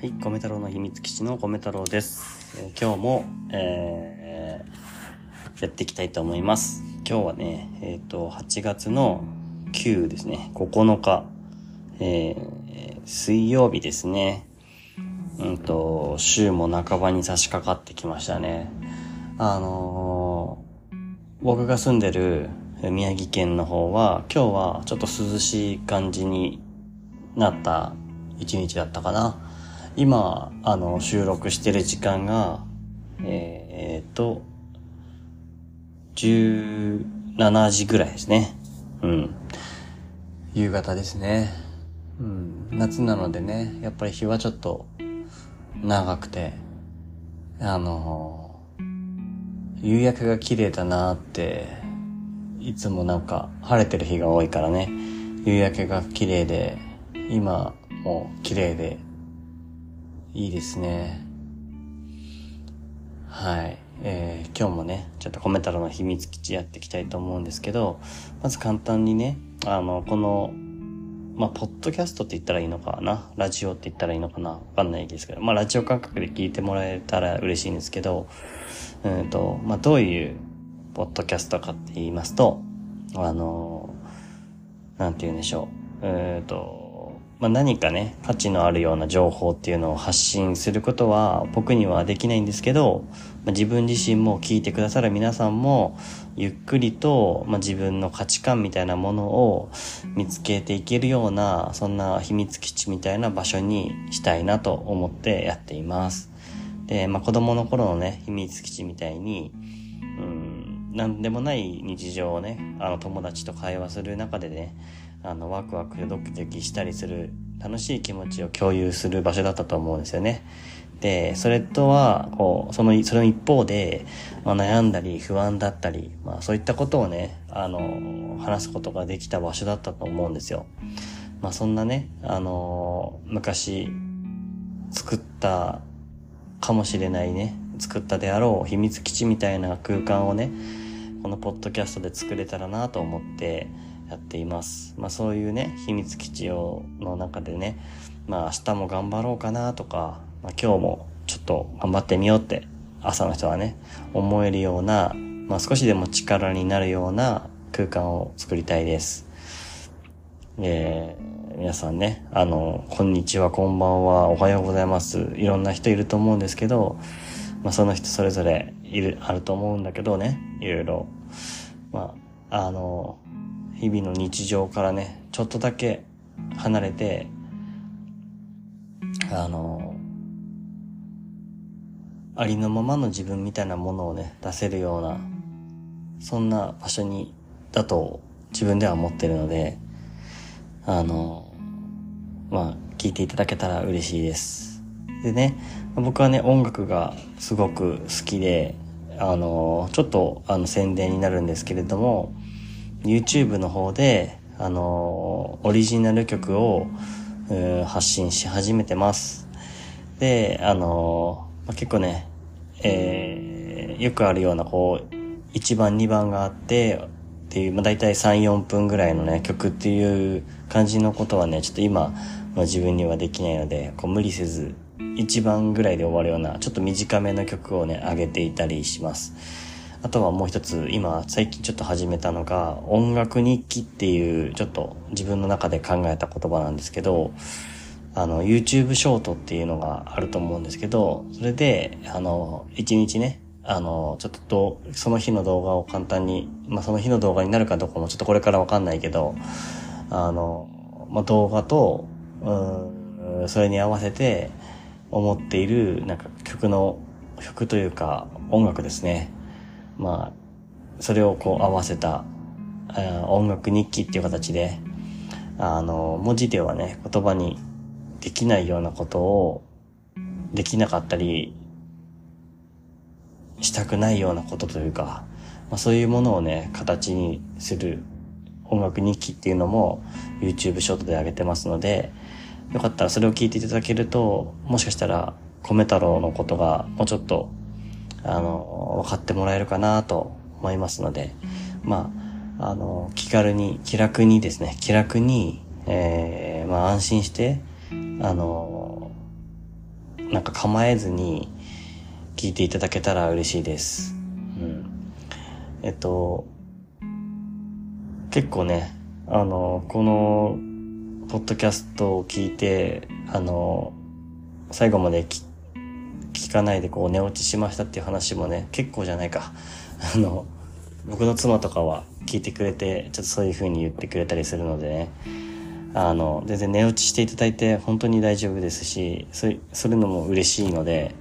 はい、米太郎の秘密基地の米太郎です。えー今日も、えーやっていきたいと思います。今日はね、えっ、と、8月の9ですね、9日、えー水曜日ですね。うんと、週も半ばに差し掛かってきましたね。あのー僕が住んでる宮城県の方は、今日はちょっと涼しい感じになった一日だったかな。今、あの、収録してる時間が、えーっと、17時ぐらいですね。うん。夕方ですね。うん。夏なのでね、やっぱり日はちょっと長くて、あの、夕焼けが綺麗だなって、いつもなんか晴れてる日が多いからね、夕焼けが綺麗で、今も綺麗で、いいですね。はい。えー、今日もね、ちょっとコメ太郎の秘密基地やっていきたいと思うんですけど、まず簡単にね、あの、この、まあ、ポッドキャストって言ったらいいのかな？ラジオって言ったらいいのかな？わかんないですけど、まあ、ラジオ感覚で聞いてもらえたら嬉しいんですけど、うんと、まあ、どういうポッドキャストかって言いますと、あの、なんて言うんでしょう。えっと、まあ、何かね、価値のあるような情報っていうのを発信することは僕にはできないんですけど、まあ、自分自身も聞いてくださる皆さんも、ゆっくりと、まあ、自分の価値観みたいなものを見つけていけるような、そんな秘密基地みたいな場所にしたいなと思ってやっています。で、まあ、子供の頃のね、秘密基地みたいに、うん、なんでもない日常をね、あの友達と会話する中でね、あの、ワクワクドキドキしたりする楽しい気持ちを共有する場所だったと思うんですよね。で、それとは、こう、その、その一方で、まあ、悩んだり不安だったり、まあそういったことをね、あの、話すことができた場所だったと思うんですよ。まあそんなね、あの、昔作ったかもしれないね、作ったであろう秘密基地みたいな空間をね、このポッドキャストで作れたらなと思ってやっています。まあそういうね、秘密基地をの中でね、まあ明日も頑張ろうかなとか、まあ今日もちょっと頑張ってみようって朝の人はね、思えるような、まあ少しでも力になるような空間を作りたいです。えー、皆さんね、あの、こんにちは、こんばんは、おはようございます。いろんな人いると思うんですけど、まあその人それぞれいる、あると思うんだけどね、いろいろ。まあ、あの、日々の日常からね、ちょっとだけ離れて、あの、ありのままの自分みたいなものをね、出せるような、そんな場所に、だと自分では思ってるので、あの、まあ、聞いていただけたら嬉しいです。でね、僕はね、音楽がすごく好きで、あの、ちょっと、あの、宣伝になるんですけれども、YouTube の方で、あの、オリジナル曲を、発信し始めてます。で、あの、まあ結構ね、えーよくあるような、こう、1番、2番があって、っていう、まあ、大体3、4分ぐらいのね、曲っていう感じのことはね、ちょっと今の自分にはできないので、こう無理せず、1番ぐらいで終わるような、ちょっと短めの曲をね、上げていたりします。あとはもう一つ、今、最近ちょっと始めたのが、音楽日記っていう、ちょっと自分の中で考えた言葉なんですけど、あの、YouTube ショートっていうのがあると思うんですけど、それで、あの、一日ね、あの、ちょっとその日の動画を簡単に、まあ、その日の動画になるかどうかもちょっとこれからわかんないけど、あの、まあ、動画と、うん、それに合わせて思っている、なんか曲の、曲というか音楽ですね。まあ、それをこう合わせた、音楽日記っていう形で、あの、文字ではね、言葉にできないようなことを、できなかったり、したくないようなことというか、まあ、そういうものをね、形にする音楽日記っていうのも YouTube ショートで上げてますので、よかったらそれを聞いていただけると、もしかしたら、米太郎のことがもうちょっと、あの、分かってもらえるかなと思いますので、まあ、あの、気軽に、気楽にですね、気楽に、えー、まあ安心して、あの、なんか構えずに聞いていただけたら嬉しいです。うん。えっと、結構ね、あの、この、ポッドキャストを聞いて、あの、最後まで聞聞かないでこう寝落ちしましたっていう話もね、結構じゃないか。あの、僕の妻とかは聞いてくれて、ちょっとそういう風に言ってくれたりするのでね、あの、全然寝落ちしていただいて本当に大丈夫ですし、それ、それのも嬉しいので、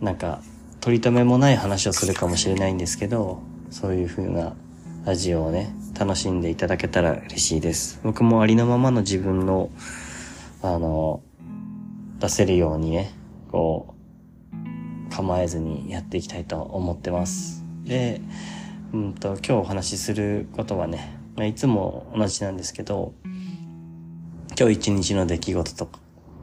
なんか、取り留めもない話をするかもしれないんですけど、そういう風なラジオをね、楽しんでいただけたら嬉しいです。僕もありのままの自分の、あの、出せるようにね、こう、構えずにやっていきたいと思ってます。で、うんと、今日お話しすることはね、まあ、いつも同じなんですけど、今日一日の出来事とか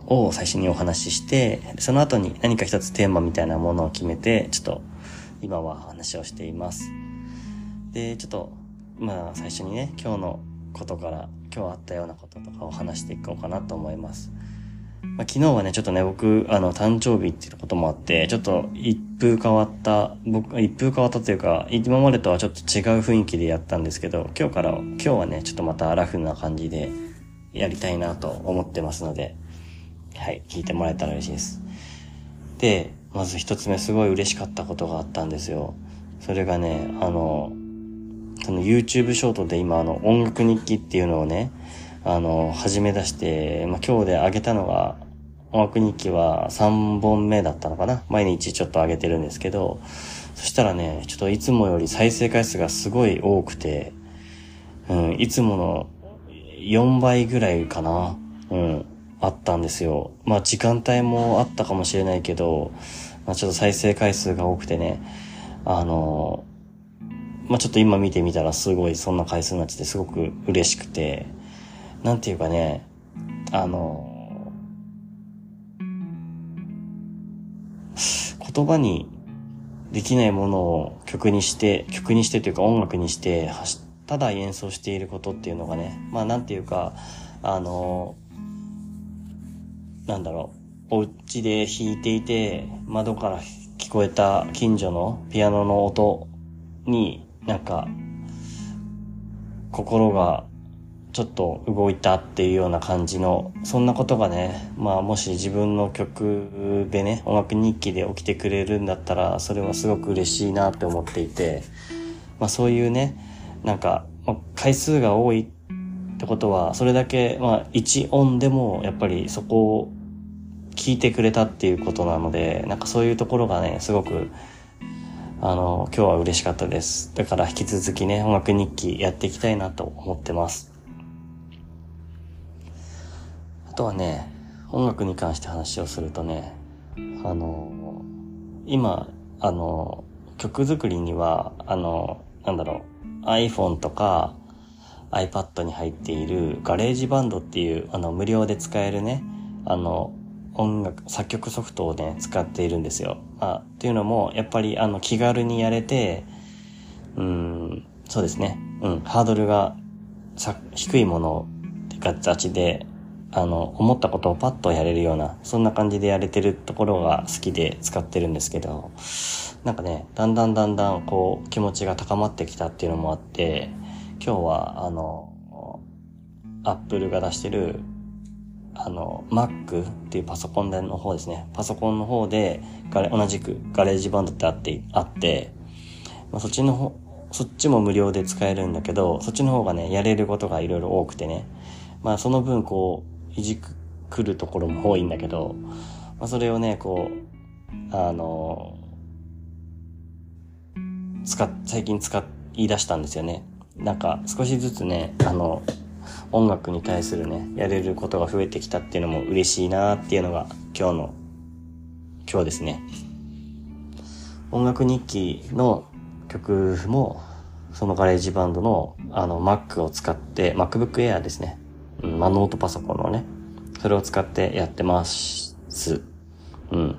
を最初にお話しして、その後に何か一つテーマみたいなものを決めて、ちょっと今は話をしています。で、ちょっと、まあ最初にね、今日のことから、今日あったようなこととかを話していこうかなと思います。まあ、昨日はね、ちょっとね、僕、あの、誕生日っていうこともあって、ちょっと一風変わった、僕、一風変わったというか、今までとはちょっと違う雰囲気でやったんですけど、今日から、今日はね、ちょっとまたラフな感じでやりたいなと思ってますので、はい、聞いてもらえたら嬉しいです。で、まず一つ目すごい嬉しかったことがあったんですよ。それがね、あの、その YouTube ショートで今あの音楽日記っていうのをね、あの、始め出して、まあ、今日で上げたのが音楽日記は3本目だったのかな毎日ちょっと上げてるんですけど、そしたらね、ちょっといつもより再生回数がすごい多くて、うん、いつもの4倍ぐらいかな、うん、あったんですよ。まあ時間帯もあったかもしれないけど、まあちょっと再生回数が多くてね、あの、まあちょっと今見てみたらすごいそんな回数になっててすごく嬉しくて、なんていうかね、あの、言葉にできないものを曲にして、曲にしてというか音楽にして、ただ演奏していることっていうのがね、まあなんていうか、あの、なんだろう、お家で弾いていて、窓から聞こえた近所のピアノの音になんか、心がちょっと動いたっていうような感じの、そんなことがね、まあもし自分の曲でね、音楽日記で起きてくれるんだったら、それはすごく嬉しいなって思っていて、まあそういうね、なんか、回数が多いってことは、それだけ、まあ1音でもやっぱりそこを聞いてくれたっていうことなので、なんかそういうところがね、すごく、あの、今日は嬉しかったです。だから引き続きね、音楽日記やっていきたいなと思ってます。とはね、音楽に関して話をするとね、あの、今、あの、曲作りには、あの、なんだろう、iPhone とか iPad に入っているガレージバンドっていう、あの、無料で使えるね、あの、音楽、作曲ソフトをね、使っているんですよ。あ、っていうのも、やっぱり、あの、気軽にやれて、うん、そうですね。うん、ハードルが低いものって形で、あの、思ったことをパッとやれるような、そんな感じでやれてるところが好きで使ってるんですけど、なんかね、だんだんだんだんこう気持ちが高まってきたっていうのもあって、今日はあの、アップルが出してる、あの、Mac っていうパソコンの方ですね。パソコンの方で、同じくガレージバンドってあって、あって、まあ、そっちの方、そっちも無料で使えるんだけど、そっちの方がね、やれることがいろいろ多くてね。まあその分こう、いじくるところも多いんだけど、まあ、それをね、こう、あの、使っ、最近使い出したんですよね。なんか少しずつね、あの、音楽に対するね、やれることが増えてきたっていうのも嬉しいなっていうのが今日の、今日ですね。音楽日記の曲も、そのガレージバンドのあの Mac を使って、MacBook Air ですね。うん、まあ、ノートパソコンのね、それを使ってやってます。うん。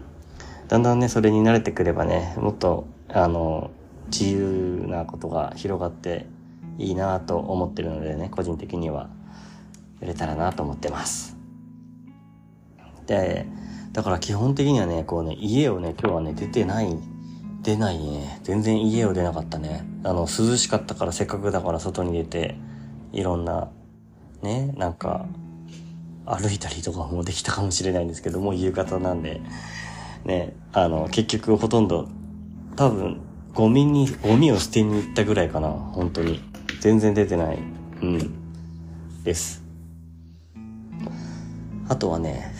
だんだんね、それに慣れてくればね、もっと、あの、自由なことが広がっていいなと思ってるのでね、個人的にはやれたらなと思ってます。で、だから基本的にはね、こうね、家をね、今日はね、出てない、出ないね。全然家を出なかったね。あの、涼しかったからせっかくだから外に出て、いろんな、ね、なんか、歩いたりとかもできたかもしれないんですけども、夕方なんで、ね、あの、結局ほとんど、多分、ゴミに、ゴミを捨てに行ったぐらいかな、本当に。全然出てない。うん。です。あとはね、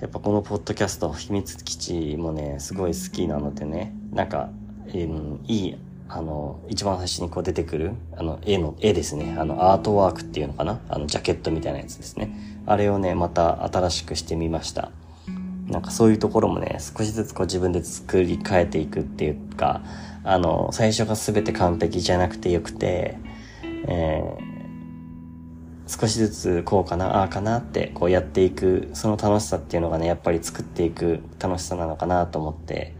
やっぱこのポッドキャスト、秘密基地もね、すごい好きなのでね、なんか、えー、いい、あの、一番最初にこう出てくる、あの、絵の、絵ですね。あの、アートワークっていうのかな？あの、ジャケットみたいなやつですね。あれをね、また新しくしてみました。なんかそういうところもね、少しずつこう自分で作り変えていくっていうか、あの、最初が全て完璧じゃなくてよくて、えー少しずつこうかな、ああかなってこうやっていく、その楽しさっていうのがね、やっぱり作っていく楽しさなのかなと思って、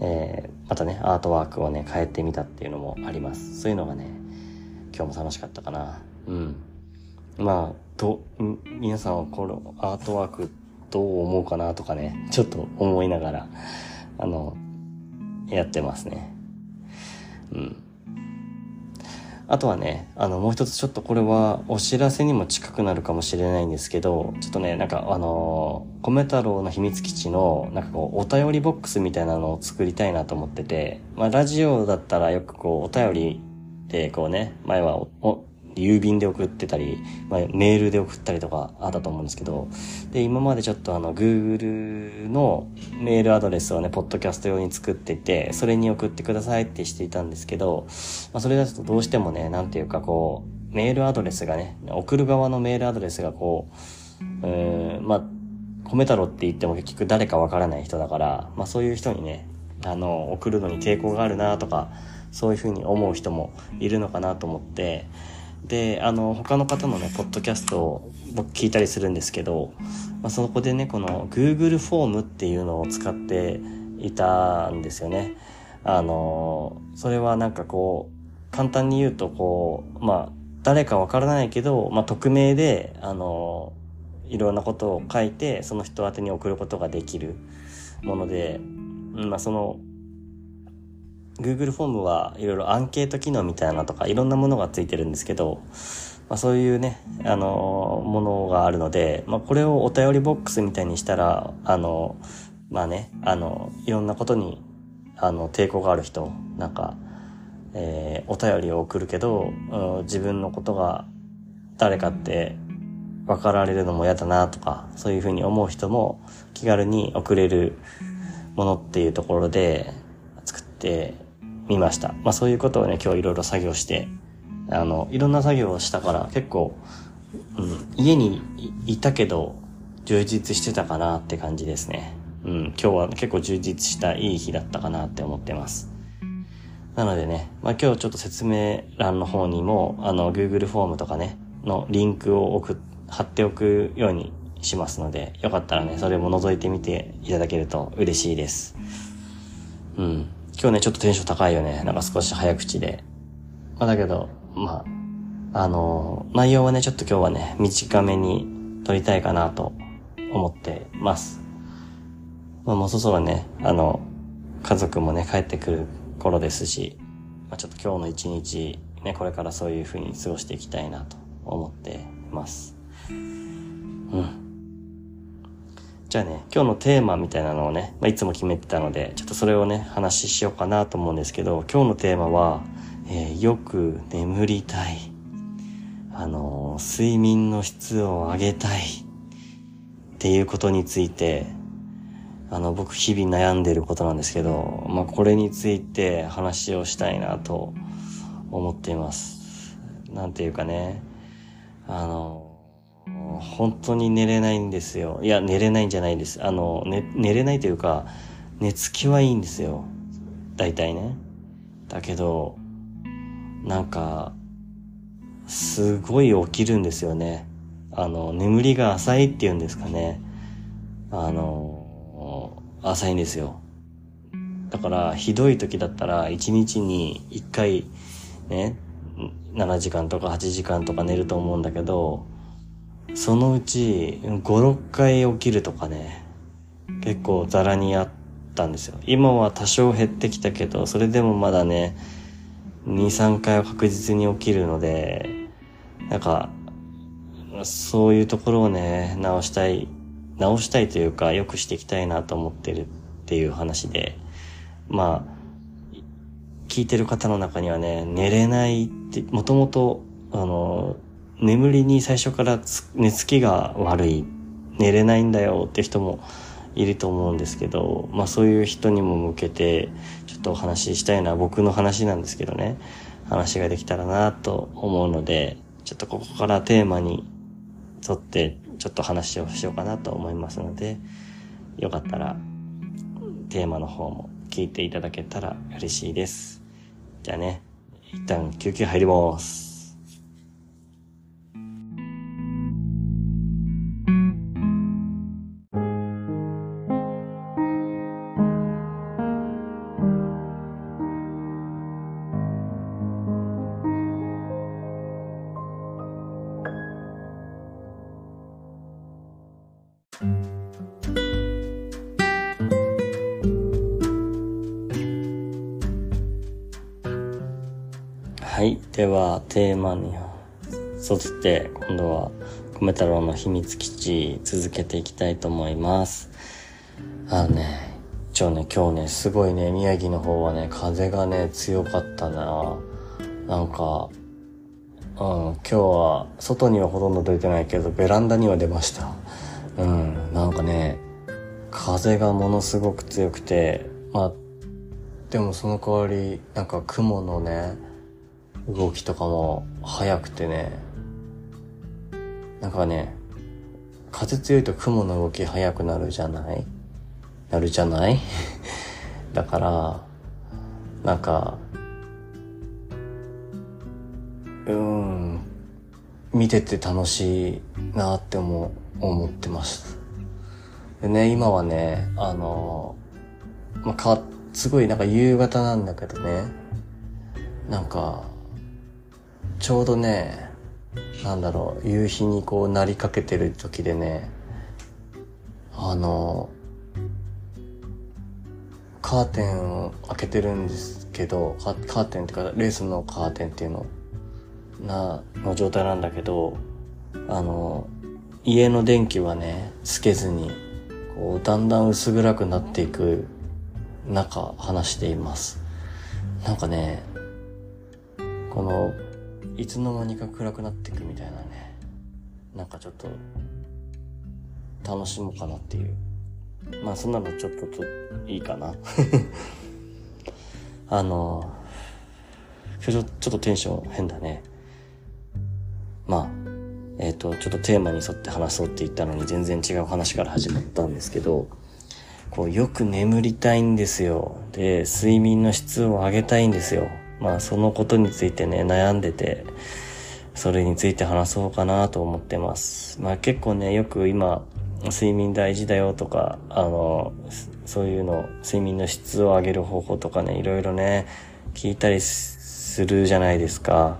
えー、またね、アートワークをね、変えてみたっていうのもあります。そういうのがね、今日も楽しかったかな。うん。まあ、ど、皆さんはこのアートワークどう思うかなとかね、ちょっと思いながら、あの、やってますね。うん。あとはね、あの、もう一つちょっとこれはお知らせにも近くなるかもしれないんですけど、ちょっとね、なんかあの、米太郎の秘密基地の、なんかこう、お便りボックスみたいなのを作りたいなと思ってて、まあ、ラジオだったらよくこう、お便りでこうね、前はお、郵便で送ってたり、まあ、メールで送ったりとかあったと思うんですけど、で、今までちょっとあの、Google のメールアドレスをね、ポッドキャスト用に作ってて、それに送ってくださいってしていたんですけど、まあ、それだとどうしてもね、なんていうかこう、メールアドレスがね、送る側のメールアドレスがこう、うん、まあ、米太郎って言っても結局誰かわからない人だから、まあそういう人にね、あの、送るのに抵抗があるなとか、そういうふうに思う人もいるのかなと思って、で、あの、他の方のね、ポッドキャストを僕聞いたりするんですけど、まあ、そこでね、この Google フォームっていうのを使っていたんですよね。あの、それはなんかこう、簡単に言うとこう、まあ、誰かわからないけど、まあ、匿名で、あの、いろんなことを書いて、その人宛に送ることができるもので、まあ、その、Google フォームはいろいろアンケート機能みたいなとかいろんなものがついてるんですけど、まあ、そういうね、あのものがあるので、まあ、これをお便りボックスみたいにしたら、あのまあね、あの、いろんなことに、あの、抵抗がある人、なんか、えー、お便りを送るけど、自分のことが誰かって分かられるのも嫌だなとか、そういうふうに思う人も気軽に送れるものっていうところで作ってみました。まあそういうことをね、今日いろいろ作業して、あの、いろんな作業をしたから結構、うん、家にいたけど充実してたかなって感じですね。うん、今日は結構充実したいい日だったかなって思ってます。なのでね、まあ今日ちょっと説明欄の方にも、あの、Google フォームとかね、のリンクを送っ貼っておくようにしますので、よかったらね、それも覗いてみていただけると嬉しいです。うん。今日ね、ちょっとテンション高いよね。なんか少し早口で。まあだけど、まあ、あのー、内容はね、ちょっと今日はね、短めに撮りたいかなと思ってます。まあもうそろそろね、あの、家族もね、帰ってくる頃ですし、まあちょっと今日の一日、ね、これからそういう風に過ごしていきたいなと思ってます。うん。じゃあね、今日のテーマみたいなのをね、まあ、いつも決めてたので、ちょっとそれをね、話ししようかなと思うんですけど、今日のテーマは、えー、よく眠りたい。あのー、睡眠の質を上げたい。っていうことについて、あの、僕日々悩んでることなんですけど、まあ、これについて話をしたいなと思っています。なんていうかね、あの本当に寝れないんですよ。いや、寝れないんじゃないです。あの、ね、寝れないというか、寝つきはいいんですよ。大体ね。だけど、なんか、すごい起きるんですよね。あの、眠りが浅いっていうんですかね。あの、浅いんですよ。だから、ひどい時だったら、1日に1回、ね、7時間とか8時間とか寝ると思うんだけど、そのうち5、6回起きるとかね、結構ザラにあったんですよ。今は多少減ってきたけど、それでもまだね、2、3回は確実に起きるので、なんか、そういうところをね、直したい、直したいというか、良くしていきたいなと思ってるっていう話で、まあ、聞いてる方の中にはね、寝れないって、もともと、あの、眠りに最初から寝つきが悪い、寝れないんだよって人もいると思うんですけど、まあそういう人にも向けて、ちょっとお話ししたいのは僕の話なんですけどね、話ができたらなと思うので、ちょっとここからテーマに沿ってちょっと話をしようかなと思いますので、よかったらテーマの方も聞いていただけたら嬉しいです。じゃあね、一旦休憩入ります。いでは、テーマに沿って今度は米太郎の秘密基地続けていきたいと思います。あのね、一応ね、今日ね、すごいね、宮城の方はね、風がね、強かったななんか、うん、今日は外にはほとんど出てないけど、ベランダには出ました。うん、なんかね、風がものすごく強くて、まあ、でもその代わり、なんか雲のね、動きとかも速くてね、なんかね、風強いと雲の動き速くなるじゃない？なるじゃない？だから、なんか、うん、見てて楽しいなって思思ってます。でね、今はね、あの、まあ、か、すごいなんか夕方なんだけどね、なんか、ちょうどね、なんだろう、夕日にこうなりかけてる時でね、あの、カーテンを開けてるんですけど、カーテンっていうか、レースのカーテンっていうの、な、の状態なんだけど、あの、家の電気はね、つけずに、こう、だんだん薄暗くなっていく中、話しています。なんかね、このいつの間にか暗くなっていくみたいなね。なんかちょっと楽しもうかなっていう。まあそんなのちょっといいかな。あのちょちょっとテンション変だね。まあえっ、ー、とちょっとテーマに沿って話そうって言ったのに全然違う話から始まったんですけどこうよく眠りたいんですよ。で睡眠の質を上げたいんですよ。まあそのことについてね、悩んでて、それについて話そうかなと思ってます。まあ結構ね、よく今、睡眠大事だよとか、あの、そういうの、睡眠の質を上げる方法とかね、いろいろね、聞いたりするじゃないですか。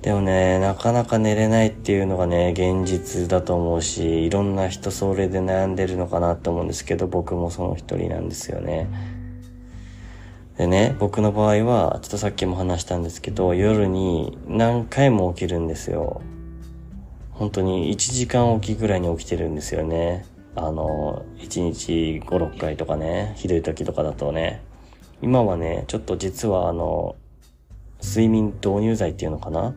でもね、なかなか寝れないっていうのがね、現実だと思うし、いろんな人それで悩んでるのかなと思うんですけど、僕もその一人なんですよね。でね、僕の場合は、ちょっとさっきも話したんですけど、夜に何回も起きるんですよ。本当に1時間起きぐらいに起きてるんですよね。あの、1日5、6回とかね、ひどい時とかだとね。今はね、ちょっと実はあの、睡眠導入剤っていうのかな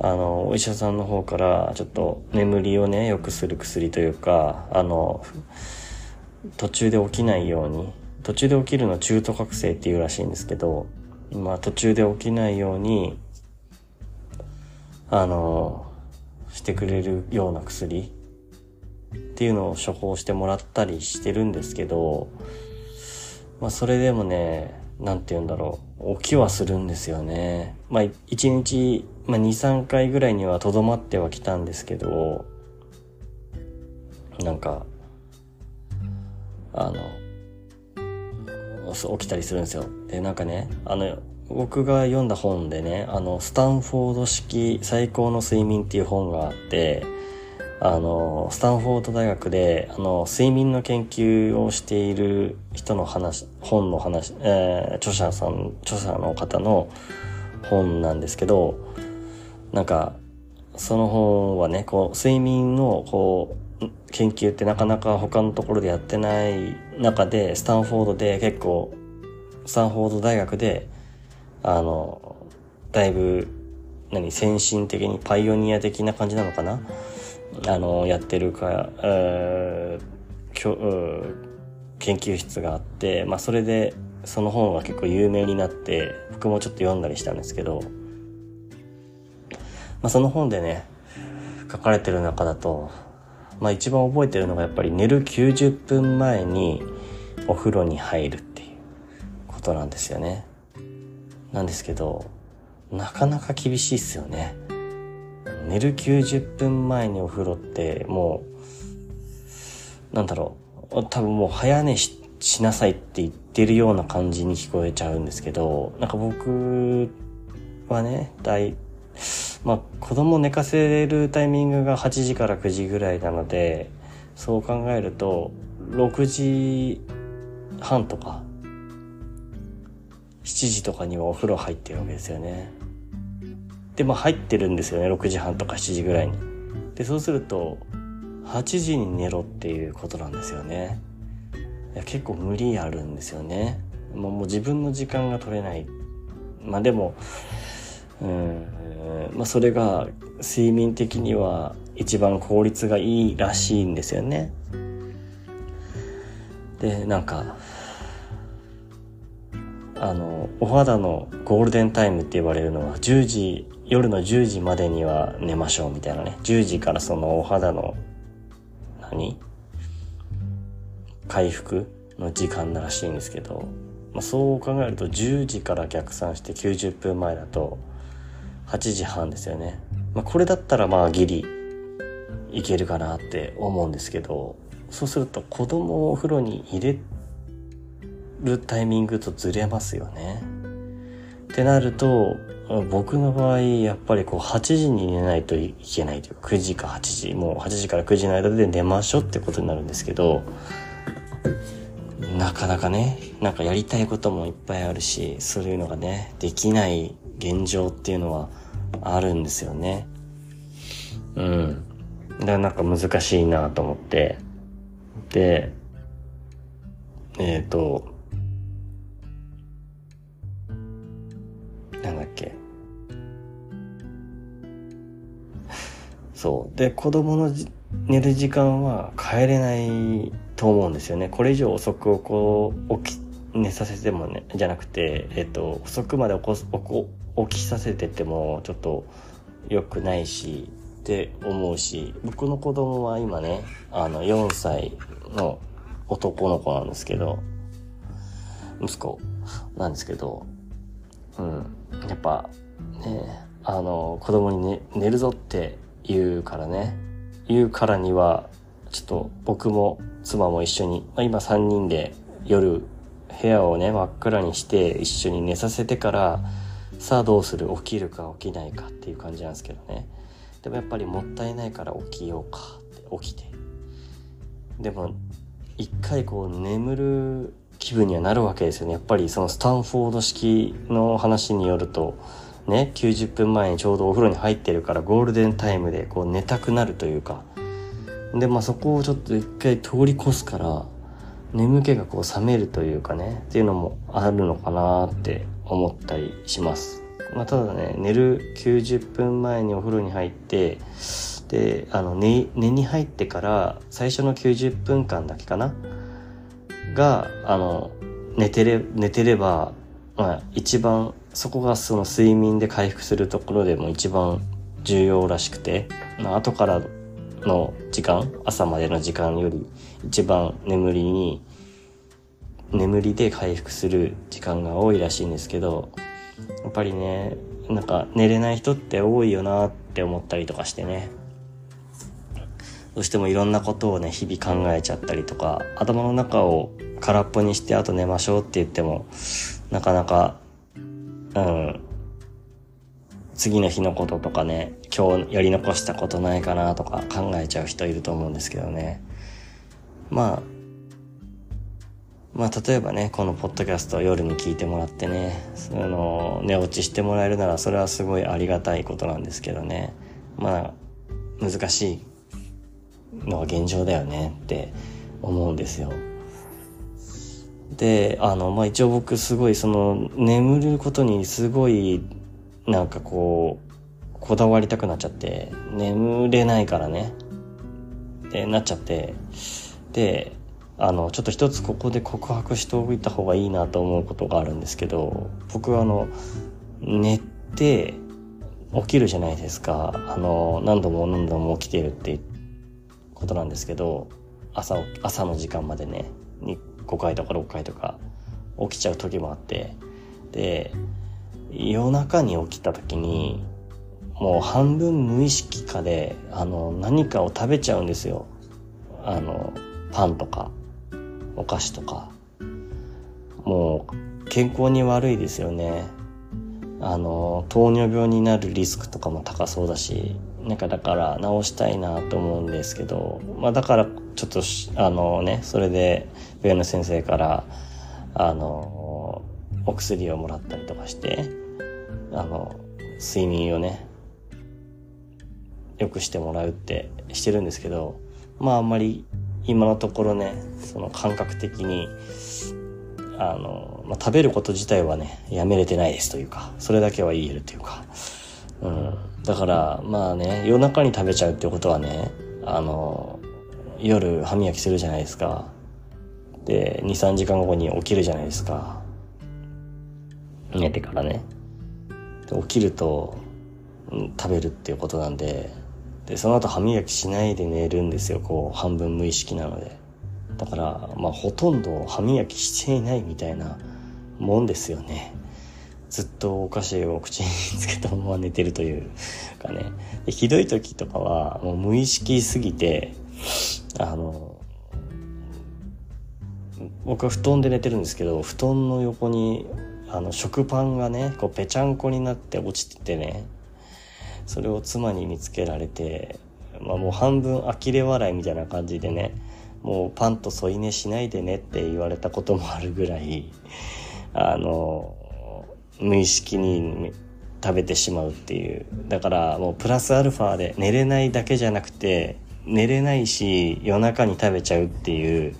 あの、お医者さんの方から、ちょっと眠りをね、良くする薬というか、あの、途中で起きないように、途中で起きるのは中途覚醒っていうらしいんですけど、まあ途中で起きないように、あの、してくれるような薬っていうのを処方してもらったりしてるんですけど、まあそれでもね、なんて言うんだろう、起きはするんですよね。まあ1日、まあ2、3回ぐらいにはとどまってはきたんですけど、なんか、あの、起きたりするんですよ。で、なんかね、あの、僕が読んだ本でね、あの、スタンフォード式最高の睡眠っていう本があって、あの、スタンフォード大学で、あの、睡眠の研究をしている人の話、本の話、えー、著者さん、著者の方の本なんですけど、なんか、その本はね、こう、睡眠の、こう、研究ってなかなか他のところでやってない中で、スタンフォードで結構、スタンフォード大学で、あの、だいぶ、何、先進的にパイオニア的な感じなのかな？あの、やってるか、えー、研究室があって、まあ、それで、その本は結構有名になって、僕もちょっと読んだりしたんですけど、まあ、その本でね、書かれてる中だと、まあ一番覚えてるのがやっぱり寝る90分前にお風呂に入るっていうことなんですよね。なんですけど、なかなか厳しいっすよね。寝る90分前にお風呂ってもう、なんだろう、多分もう早寝ししなさいって言ってるような感じに聞こえちゃうんですけど、なんか僕はね、大、まあ子供寝かせるタイミングが8時から9時ぐらいなので、そう考えると、6時半とか、7時とかにはお風呂入ってるわけですよね。で、まあ入ってるんですよね。6時半とか7時ぐらいに。で、そうすると、8時に寝ろっていうことなんですよね。いや結構無理あるんですよね。もうもう自分の時間が取れない。まあでも、うん、まあそれが睡眠的には一番効率がいいらしいんですよね。で、なんか、あの、お肌のゴールデンタイムって言われるのは10時夜の10時までには寝ましょうみたいなね。10時からそのお肌の、何？回復の時間らしいんですけど、まあ、そう考えると10時から逆算して90分前だと8時半ですよね。まあ、これだったらまあギリいけるかなって思うんですけど、そうすると子供をお風呂に入れるタイミングとずれますよね。ってなると、僕の場合、やっぱりこう8時に寝ないといけないというか、9時か8時、もう8時から9時の間で寝ましょうってことになるんですけど、なかなかね、なんかやりたいこともいっぱいあるし、そういうのがね、できない現状っていうのはあるんですよね。うん。だからなんか難しいなと思って。で、えっ、ー、と、なんだっけ。そう。で、子供の寝る時間は変えれないと思うんですよね。これ以上遅くをこう、起き、寝させてもね、じゃなくて、えっと、遅くまで起こす、起こ、起きさせてても、ちょっと良くないし、って思うし、僕の子供は今ね、あの、4歳の男の子なんですけど、息子なんですけど、うん。やっぱ、ね、あの、子供に、ね、寝るぞって言うからね、言うからには、ちょっと僕も妻も一緒に、まあ、今3人で夜部屋をね、真っ暗にして一緒に寝させてから、さあどうする？起きるか起きないかっていう感じなんですけどね。でもやっぱりもったいないから起きようかって起きて。でも、一回こう眠る気分にはなるわけですよね。やっぱりそのスタンフォード式の話によると、ね、90分前にちょうどお風呂に入ってるからゴールデンタイムでこう寝たくなるというか。で、まあそこをちょっと一回通り越すから、眠気がこう冷めるというかね、っていうのもあるのかなって思ったりします。まあただね、寝る90分前にお風呂に入って、で、あの寝、寝に入ってから最初の90分間だけかな？が、あの、寝てれ、寝てれば、まあ、一番、そこがその睡眠で回復するところでも一番重要らしくて、まあ、後からの時間、朝までの時間より一番眠りに、眠りで回復する時間が多いらしいんですけど、やっぱりね、なんか寝れない人って多いよなって思ったりとかしてね。どうしてもいろんなことをね、日々考えちゃったりとか、頭の中を空っぽにしてあと寝ましょうって言っても、なかなか、うん、次の日のこととかね、今日やり残したことないかなとか考えちゃう人いると思うんですけどね。まあ、まあ例えばね、このポッドキャストを夜に聞いてもらってね、その寝落ちしてもらえるならそれはすごいありがたいことなんですけどね。まあ、難しいのは現状だよねって思うんですよ。で、あの、まあ一応僕すごいその眠ることにすごいなんかこう、こだわりたくなっちゃって、眠れないからね。ってなっちゃって、で、あの、ちょっと一つここで告白しておいた方がいいなと思うことがあるんですけど、僕はあの、寝て起きるじゃないですか。あの、何度も何度も起きてるってことなんですけど、朝、朝の時間までね、5回とか6回とか起きちゃう時もあって、で、夜中に起きた時に、もう半分無意識化で、あの、何かを食べちゃうんですよ。あの、パンとか、お菓子とか。もう、健康に悪いですよね。あの、糖尿病になるリスクとかも高そうだし、なんかだから治したいなと思うんですけど、まあだからちょっとあのね、それで病院の先生から、あの、お薬をもらったりとかして、あの、睡眠をね、良くしてもらうってしてるんですけど、まああんまり今のところね、その感覚的に、あの、まあ、食べること自体はね、やめれてないですというか、それだけは言えるというか、うん。だから、まあね、夜中に食べちゃうってことはね、あの、夜歯磨きするじゃないですか。で、2、3時間後に起きるじゃないですか。寝てからね。起きると、食べるっていうことなんで、で、その後歯磨きしないで寝るんですよ、こう、半分無意識なので。だから、まあ、ほとんど歯磨きしていないみたいなもんですよね。ずっとお菓子を口につけたまま寝てるというかね。でひどい時とかは、もう無意識すぎて、あの、僕は布団で寝てるんですけど、布団の横にあの食パンがねこうぺちゃんこになって落ちててねそれを妻に見つけられて、まあ、もう半分呆れ笑いみたいな感じでねもうパンと添い寝しないでねって言われたこともあるぐらいあの無意識に食べてしまうっていうだからもうプラスアルファで寝れないだけじゃなくて寝れないし夜中に食べちゃうっていう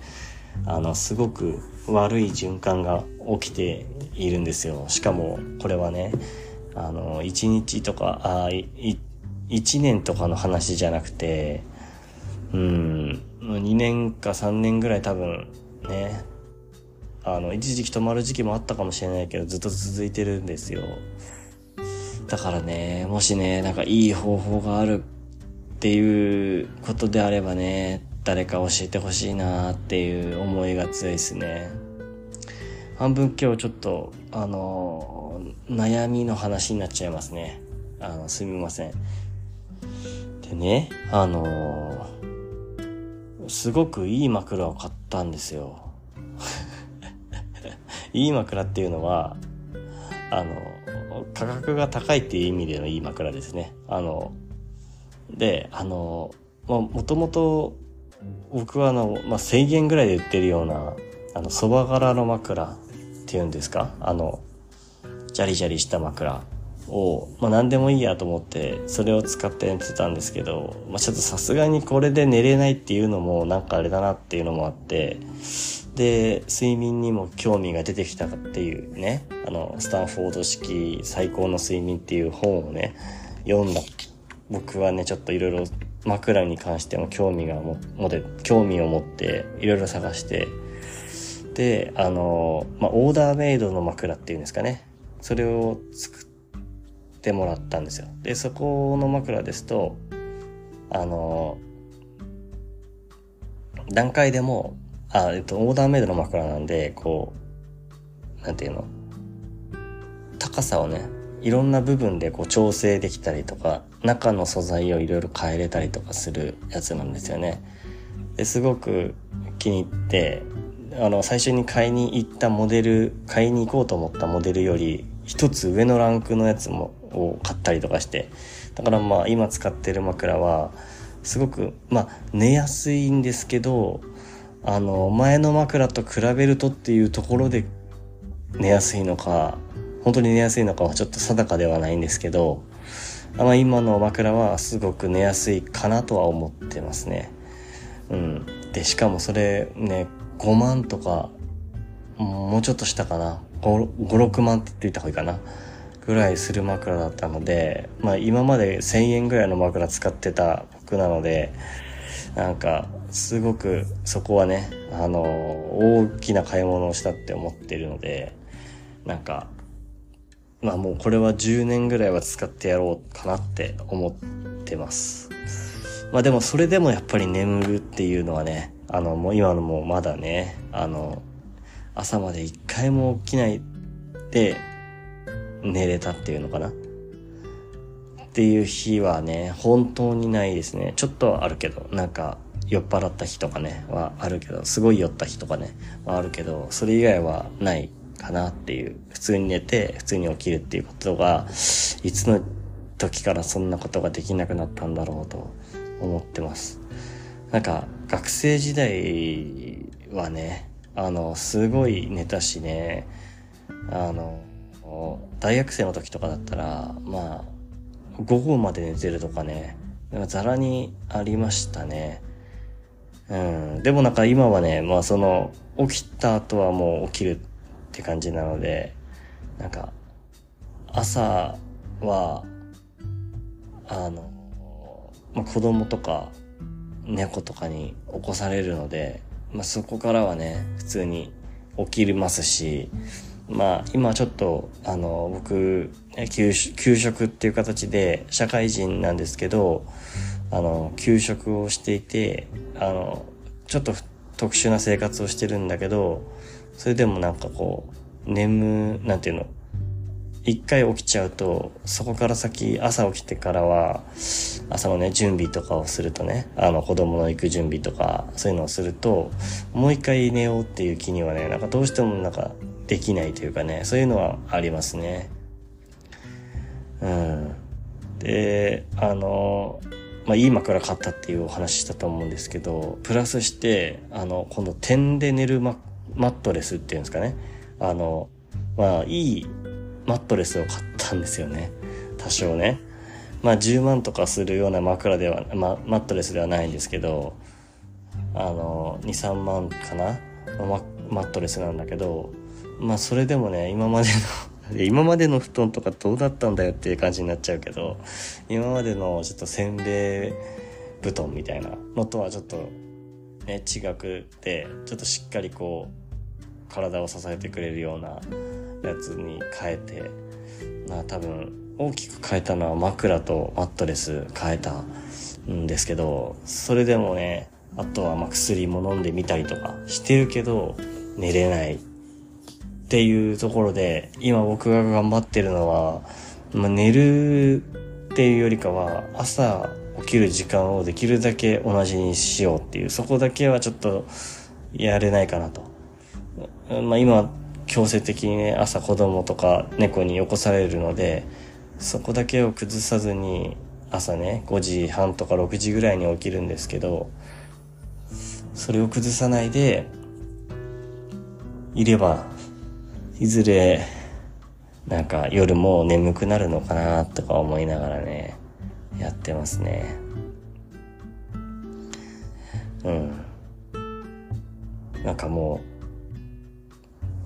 あのすごく悪い循環が起きているんですよ。しかも、これはね、あの、1日とか、あ1年とかの話じゃなくて、うん、2年か3年ぐらい多分ね、あの、一時期止まる時期もあったかもしれないけど、ずっと続いてるんですよ。だからね、もしね、なんかいい方法があるっていうことであればね、誰か教えてほしいなっていう思いが強いですね。半分今日ちょっと、あの悩みの話になっちゃいますね。あの、すみません。でね、あのすごくいい枕を買ったんですよ。いい枕っていうのは、あの、価格が高いっていう意味でのいい枕ですね。あの、で、あの、まあ、もともと僕はあの、まあ、1000円ぐらいで売ってるような、あの、蕎麦柄の枕ていうんですか？あの、ジャリジャリした枕を、まあ、何でもいいやと思って、それを使って寝てたんですけど、まあ、ちょっとさすがにこれで寝れないっていうのも、なんかあれだなっていうのもあって、で、睡眠にも興味が出てきたっていうね、あの、スタンフォード式最高の睡眠っていう本をね、読んだ。僕はね、ちょっといろいろ枕に関しても興味がも、もで、興味を持っていろいろ探して、で、あの、まあ、オーダーメイドの枕っていうんですかね。それを作ってもらったんですよ。で、そこの枕ですと、あの、段階でも、あ、えっと、オーダーメイドの枕なんで、こう、なんていうの？高さをね、いろんな部分でこう調整できたりとか、中の素材をいろいろ変えれたりとかするやつなんですよね。ですごく気に入って、あの、最初に買いに行ったモデル、買いに行こうと思ったモデルより、一つ上のランクのやつも、を買ったりとかして。だからまあ今使ってる枕は、すごく、まあ寝やすいんですけど、あの、前の枕と比べるとっていうところで寝やすいのか、本当に寝やすいのかはちょっと定かではないんですけど、まあ、今の枕はすごく寝やすいかなとは思ってますね。うん。で、しかもそれね、5万とか、もうちょっとしたかな。5、5 6万って言っていた方がいいかな。ぐらいする枕だったので、まあ今まで1000円ぐらいの枕使ってた僕なので、なんか、すごくそこはね、あの、大きな買い物をしたって思ってるので、なんか、まあもうこれは10年ぐらいは使ってやろうかなって思ってます。まあでもそれでもやっぱり眠るっていうのはね、あのもう今のもまだね、あの、朝まで一回も起きないで寝れたっていうのかな？っていう日はね、本当にないですね。ちょっとはあるけど、なんか酔っ払った日とかね、はあるけど、すごい酔った日とかね、はあるけど、それ以外はないかなっていう、普通に寝て、普通に起きるっていうことが、いつの時からそんなことができなくなったんだろうと思ってます。なんか、学生時代はね、あの、すごい寝たしね、あの、大学生の時とかだったら、まあ、午後まで寝てるとかね、ざらにありましたね。うん。でもなんか今はね、まあその、起きた後はもう起きるって感じなので、なんか、朝は、あの、まあ、子供とか猫とかに起こされるので、まあ、そこからはね、普通に起きますし、まあ、今ちょっと、あの、僕、給給食っていう形で、社会人なんですけど、あの、給食をしていて、あの、ちょっと特殊な生活をしてるんだけど、それでもなんかこう、眠、なんていうの、一回起きちゃうと、そこから先、朝起きてからは、朝のね、準備とかをするとね、あの、子供の行く準備とか、そういうのをすると、もう一回寝ようっていう気にはね、なんかどうしてもなんか、できないというかね、そういうのはありますね。うん。で、あの、まあ、いい枕買ったっていうお話したと思うんですけど、プラスして、あの、この点で寝るママットレスっていうんですかね。あの、まあ、いいマットレスを買ったんですよね。多少ね。まあ、10万とかするような枕では、ま、マットレスではないんですけど、あの、2、3万かな？ママットレスなんだけど、まあ、それでもね、今までの今までの布団とかどうだったんだよっていう感じになっちゃうけど、今までのちょっとせんべい布団みたいなのとはちょっとね、違くて、ちょっとしっかりこう、体を支えてくれるようなやつに変えて、まあ多分大きく変えたのは枕とマットレス変えたんですけど、それでもね、あとはま薬も飲んでみたりとかしてるけど、寝れないっていうところで、今僕が頑張ってるのは、まあ、寝るっていうよりかは、朝起きる時間をできるだけ同じにしようっていう、そこだけはちょっとやれないかなと。まあ、今強制的にね朝子供とか猫に起こされるのでそこだけを崩さずに朝ね5時半とか6時ぐらいに起きるんですけどそれを崩さないでいればいずれなんか夜も眠くなるのかなとか思いながらねやってますね。うん。なんかもう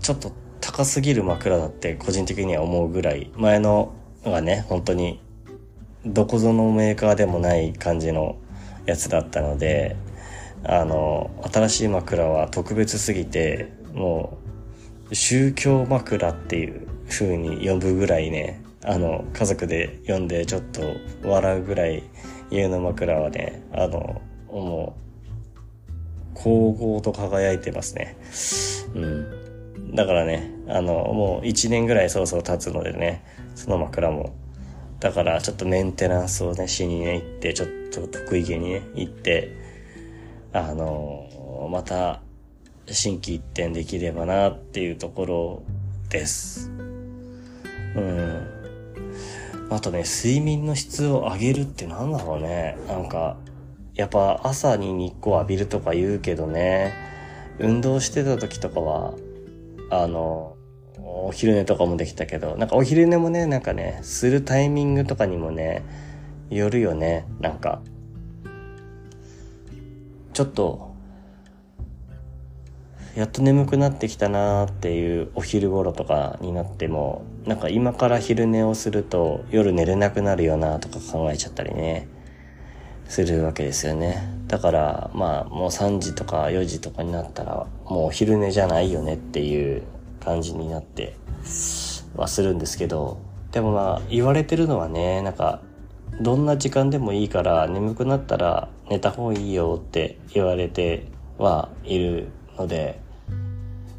ちょっと高すぎる枕だって個人的には思うぐらい、前のがね、本当にどこぞのメーカーでもない感じのやつだったので、あの、新しい枕は特別すぎて、もう、宗教枕っていう風に呼ぶぐらいね、あの、家族で呼んでちょっと笑うぐらい家の枕はね、あの、もう、光合と輝いてますね。うん。だからね、あの、もう1年ぐらいそろそろ経つのでね、その枕も。だからちょっとメンテナンスをね、しにね、行って、ちょっと得意げにね、行って、あの、また、心機一転できればなっていうところです。うん。あとね、睡眠の質を上げるってなんだろうね。なんか、やっぱ朝に日光浴びるとか言うけどね、運動してた時とかは、あの、お昼寝とかもできたけど、なんかお昼寝もね、なんかね、するタイミングとかにもね、よるよね、なんか。ちょっと、やっと眠くなってきたなーっていうお昼頃とかになっても、なんか今から昼寝をすると夜寝れなくなるよなとか考えちゃったりね、するわけですよね。だからまあもう3時とか4時とかになったらもうお昼寝じゃないよねっていう感じになってはするんですけど、でもまあ言われてるのはね、なんかどんな時間でもいいから眠くなったら寝た方がいいよって言われてはいるので、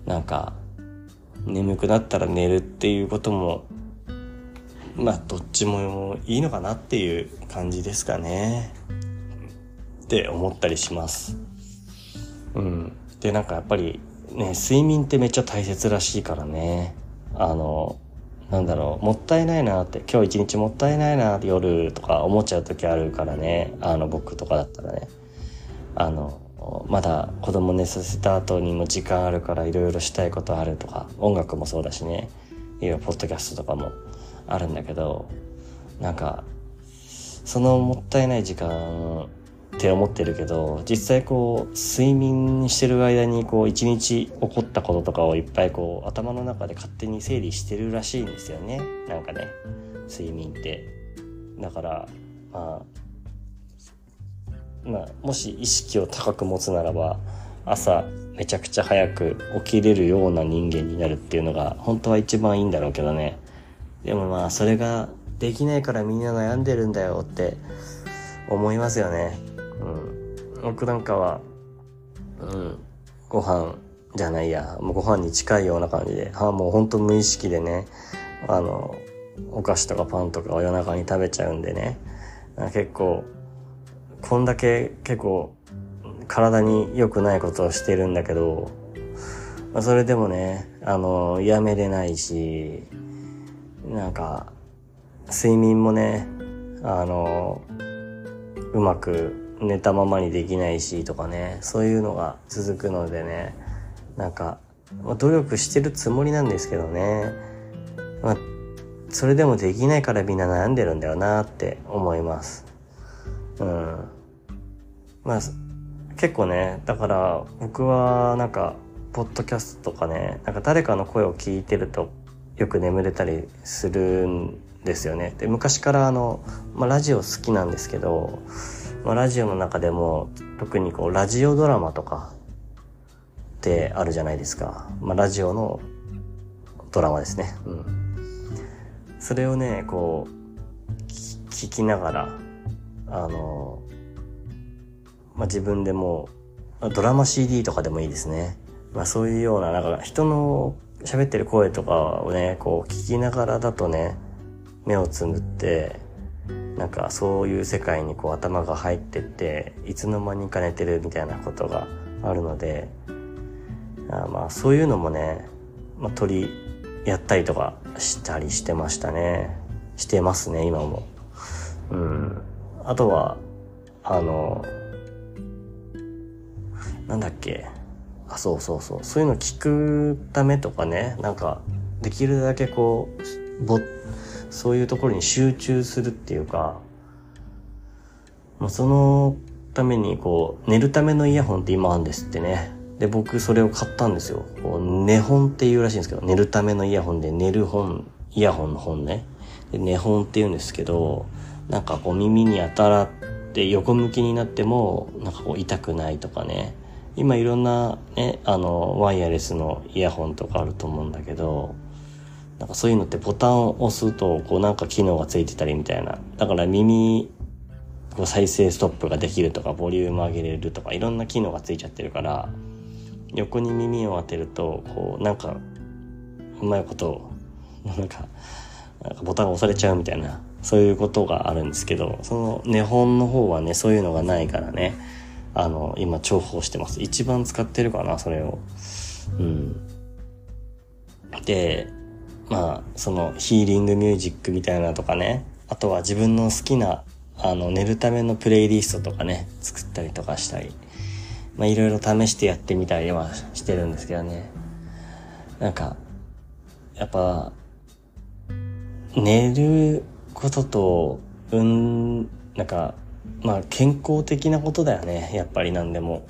なんか、眠くなったら寝るっていうことも、まあ、どっちもいいのかなっていう感じですかね。って思ったりします。うん。で、なんかやっぱり、ね、睡眠ってめっちゃ大切らしいからね。あの、なんだろう、もったいないなって、今日一日もったいないなって夜とか思っちゃう時あるからね。あの、僕とかだったらね。あの、まだ子供寝させた後にも時間あるからいろいろしたいことあるとか音楽もそうだしねいろいろポッドキャストとかもあるんだけどなんかそのもったいない時間って思ってるけど実際こう睡眠してる間にこう一日起こったこととかをいっぱいこう頭の中で勝手に整理してるらしいんですよね。なんかね睡眠って。だからまあまあ、もし意識を高く持つならば朝めちゃくちゃ早く起きれるような人間になるっていうのが本当は一番いいんだろうけどね。でもまあそれができないからみんな悩んでるんだよって思いますよね。うん。僕なんかはうん。ご飯じゃないや。もうご飯に近いような感じで。はもうほんと無意識でねあのお菓子とかパンとかを夜中に食べちゃうんでね。結構こんだけ結構体に良くないことをしてるんだけど、まあ、それでもね、あの、やめれないし、なんか、睡眠もね、あの、うまく寝たままにできないしとかね、そういうのが続くのでね、なんか、まあ、努力してるつもりなんですけどね、まあ、それでもできないからみんな悩んでるんだよなって思います。うん。まあ、結構ね、だから僕はなんか、ポッドキャストとかね、なんか誰かの声を聞いてるとよく眠れたりするんですよね。で、昔からあの、まあラジオ好きなんですけど、まあラジオの中でも特にこうラジオドラマとかってあるじゃないですか。まあラジオのドラマですね。うん。それをね、こう、聞きながら、あの、まあ、自分でも、ドラマ CD とかでもいいですね。まあそういうような、なんか人の喋ってる声とかをね、こう聞きながらだとね、目をつむって、なんかそういう世界にこう頭が入ってって、いつの間にか寝てるみたいなことがあるので、あまあそういうのもね、まあ取り、やったりとかしたりしてましたね。してますね、今も。うん。あとは、あの、なんだっけ。あ、そうそうそう。そういうの聞くためとかね、なんか、できるだけこう、ぼ、そういうところに集中するっていうか、もうそのためにこう、寝るためのイヤホンって今あるんですってね。で、僕それを買ったんですよ。こう寝本っていうらしいんですけど、寝るためのイヤホンで寝る本、イヤホンの本ね。で、寝本って言うんですけど、なんかこう耳に当たらって横向きになってもなんかこう痛くないとかね今いろんなねあのワイヤレスのイヤホンとかあると思うんだけどなんかそういうのってボタンを押すとこうなんか機能がついてたりみたいな。だから耳こう再生ストップができるとかボリューム上げれるとかいろんな機能がついちゃってるから横に耳を当てるとこうなんかうまいことなんかなんかボタンが押されちゃうみたいなそういうことがあるんですけど、その根本の方はね、そういうのがないからね、あの、今重宝してます。一番使ってるかな、それを。うん。で、まあ、そのヒーリングミュージックみたいなとかね、あとは自分の好きな、あの、寝るためのプレイリストとかね、作ったりとかしたり、まあ、いろいろ試してやってみたりはしてるんですけどね。なんか、やっぱ、寝ることと、うん、なんか、まあ、健康的なことだよね。やっぱり何でも。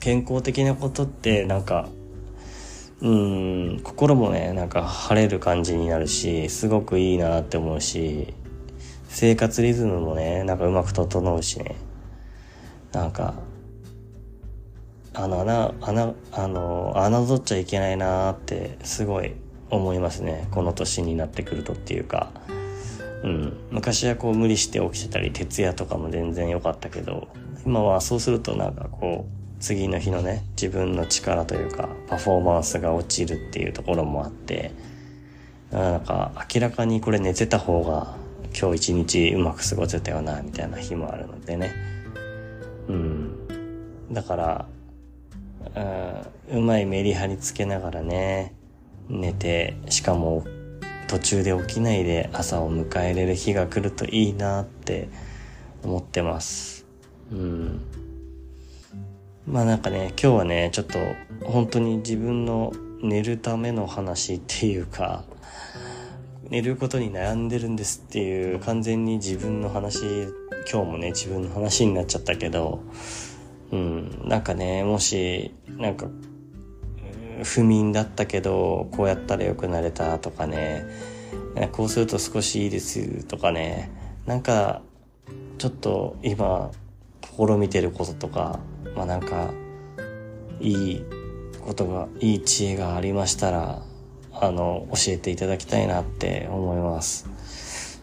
健康的なことって、なんか、うん、心もね、なんか晴れる感じになるし、すごくいいなって思うし、生活リズムもね、なんかうまく整うしね。なんか、あの、穴、穴、あの、侮っちゃいけないなって、すごい思いますね。この年になってくるとっていうか。うん。昔はこう無理して起きてたり、徹夜とかも全然良かったけど、今はそうするとなんかこう、次の日のね、自分の力というか、パフォーマンスが落ちるっていうところもあって、なんか明らかにこれ寝てた方が今日一日うまく過ごせたよな、みたいな日もあるのでね。うん。だから、うまいメリハリつけながらね、寝て、しかも途中で起きないで朝を迎えれる日が来るといいなって思ってます。うん。まあなんかね、今日はね、ちょっと本当に自分の寝るための話っていうか、寝ることに悩んでるんですっていう完全に自分の話今日もね自分の話になっちゃったけどうんなんかねもしなんか不眠だったけどこうやったら良くなれたとかねこうすると少しいいですとかねなんかちょっと今試みてることとかまあなんかいいことがいい知恵がありましたらあの、教えていただきたいなって思います。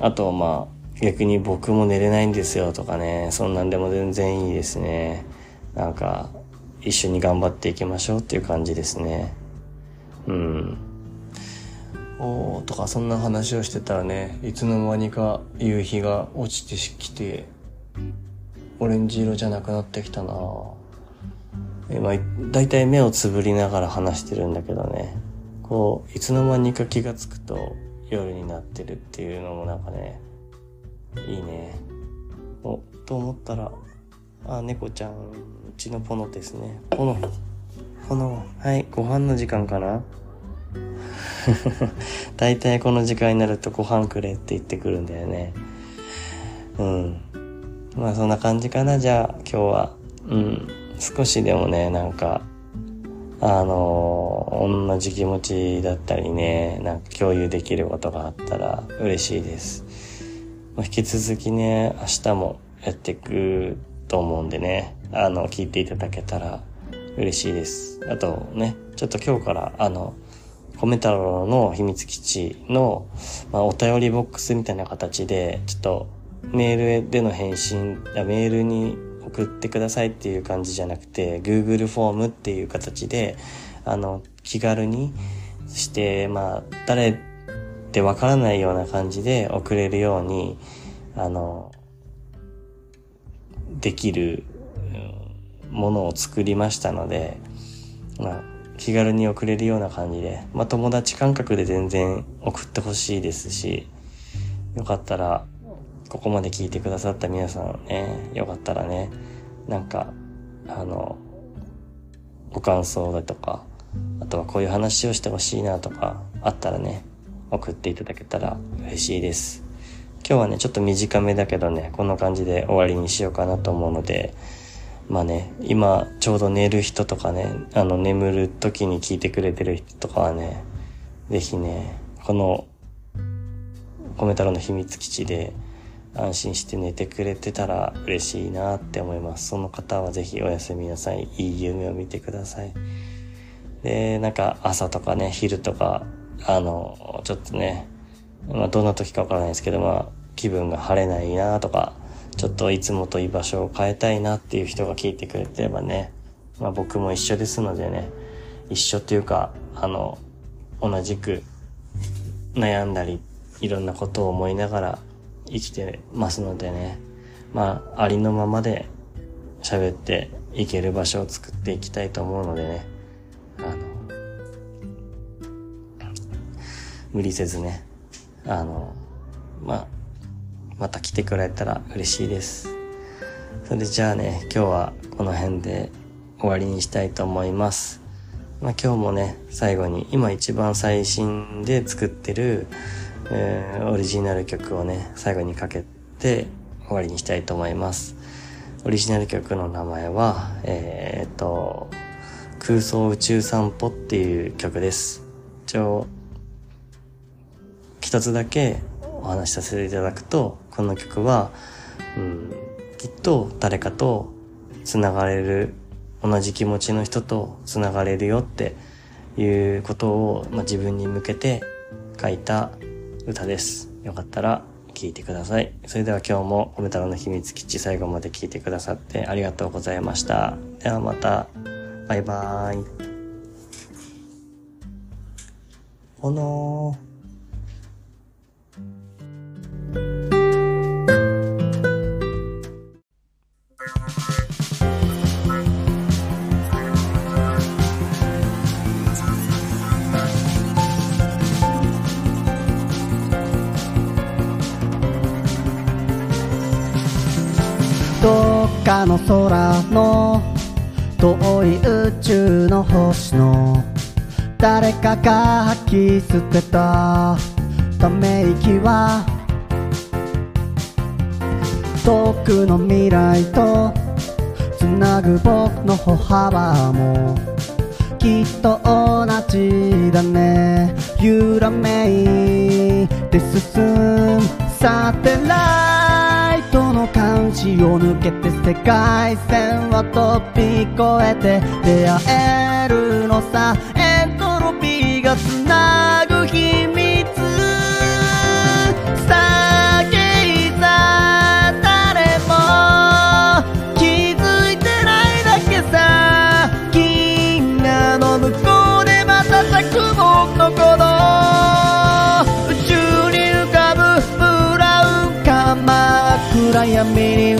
あと、まあ、逆に僕も寝れないんですよとかね、そんなんでも全然いいですね。なんか、一緒に頑張っていきましょうっていう感じですね。うん。おーとかそんな話をしてたらね、いつの間にか夕日が落ちてきて、オレンジ色じゃなくなってきたなえ、まあ、だいたい目をつぶりながら話してるんだけどね。こういつの間にか気がつくと夜になってるっていうのもなんかねいいねおと思ったらあ猫ちゃんちのポノですね。ポノ。ポノ。はい。ご飯の時間かな？大体この時間になるとご飯くれって言ってくるんだよね。うん。まあそんな感じかな。じゃあ今日は。うん。少しでもねなんかあの、同じ気持ちだったりね、なんか共有できることがあったら嬉しいです。まあ、引き続きね、明日もやっていくと思うんでね、あの、聞いていただけたら嬉しいです。あとね、ちょっと今日から、あの、コメ太郎の秘密基地の、まあ、お便りボックスみたいな形で、ちょっとメールでの返信、メールに送ってくださいっていう感じじゃなくて、Google フォームっていう形で、あの、気軽にそして、まあ、誰ってわからないような感じで送れるように、あの、できるものを作りましたので、まあ、気軽に送れるような感じで、まあ友達感覚で全然送ってほしいですし、よかったらここまで聞いてくださった皆さんね、よかったらね、なんか、あの、ご感想だとか、あとはこういう話をしてほしいなとか、あったらね、送っていただけたら嬉しいです。今日はね、ちょっと短めだけどね、こんな感じで終わりにしようかなと思うので、まあね、今ちょうど寝る人とかね、あの眠る時に聞いてくれてる人とかはね、ぜひね、この、コメ太郎の秘密基地で、安心して寝てくれてたら嬉しいなって思います。その方はぜひおやすみなさい。いい夢を見てください。で、なんか朝とかね、昼とか、あの、ちょっとね、まあどんな時かわからないですけど、まあ気分が晴れないなとか、ちょっといつもと居場所を変えたいなっていう人が聞いてくれてればね、まあ僕も一緒ですのでね、一緒っていうか、あの、同じく悩んだり、いろんなことを思いながら生きてますのでね、まあ、ありのままで喋っていける場所を作っていきたいと思うのでね、あの、無理せずね、あの、まあ、また来てくれたら嬉しいです。それじゃあね、今日はこの辺で終わりにしたいと思います。まあ、今日もね、最後に今一番最新で作ってる、えー、オリジナル曲をね、最後にかけて終わりにしたいと思います。オリジナル曲の名前は、えー、っと、空想宇宙散歩っていう曲です。一応、一つだけお話しさせていただくと、この曲は、うん、きっと誰かと繋がれる、同じ気持ちの人と繋がれるよっていうことを、まあ、自分に向けて書いた歌です。よかったら聞いてください。それでは今日もコメ太郎の秘密基地最後まで聞いてくださってありがとうございました。ではまた、バイバーイ。おのー。どっかの空の遠い宇宙の星の誰かが吐き捨てたため息は遠くの未来とつなぐ僕の歩幅もきっと同じだね。揺らめいて進む。サテライトの監視を抜けて世界線を飛び越えて出会えるのさ。エントロピーがつない many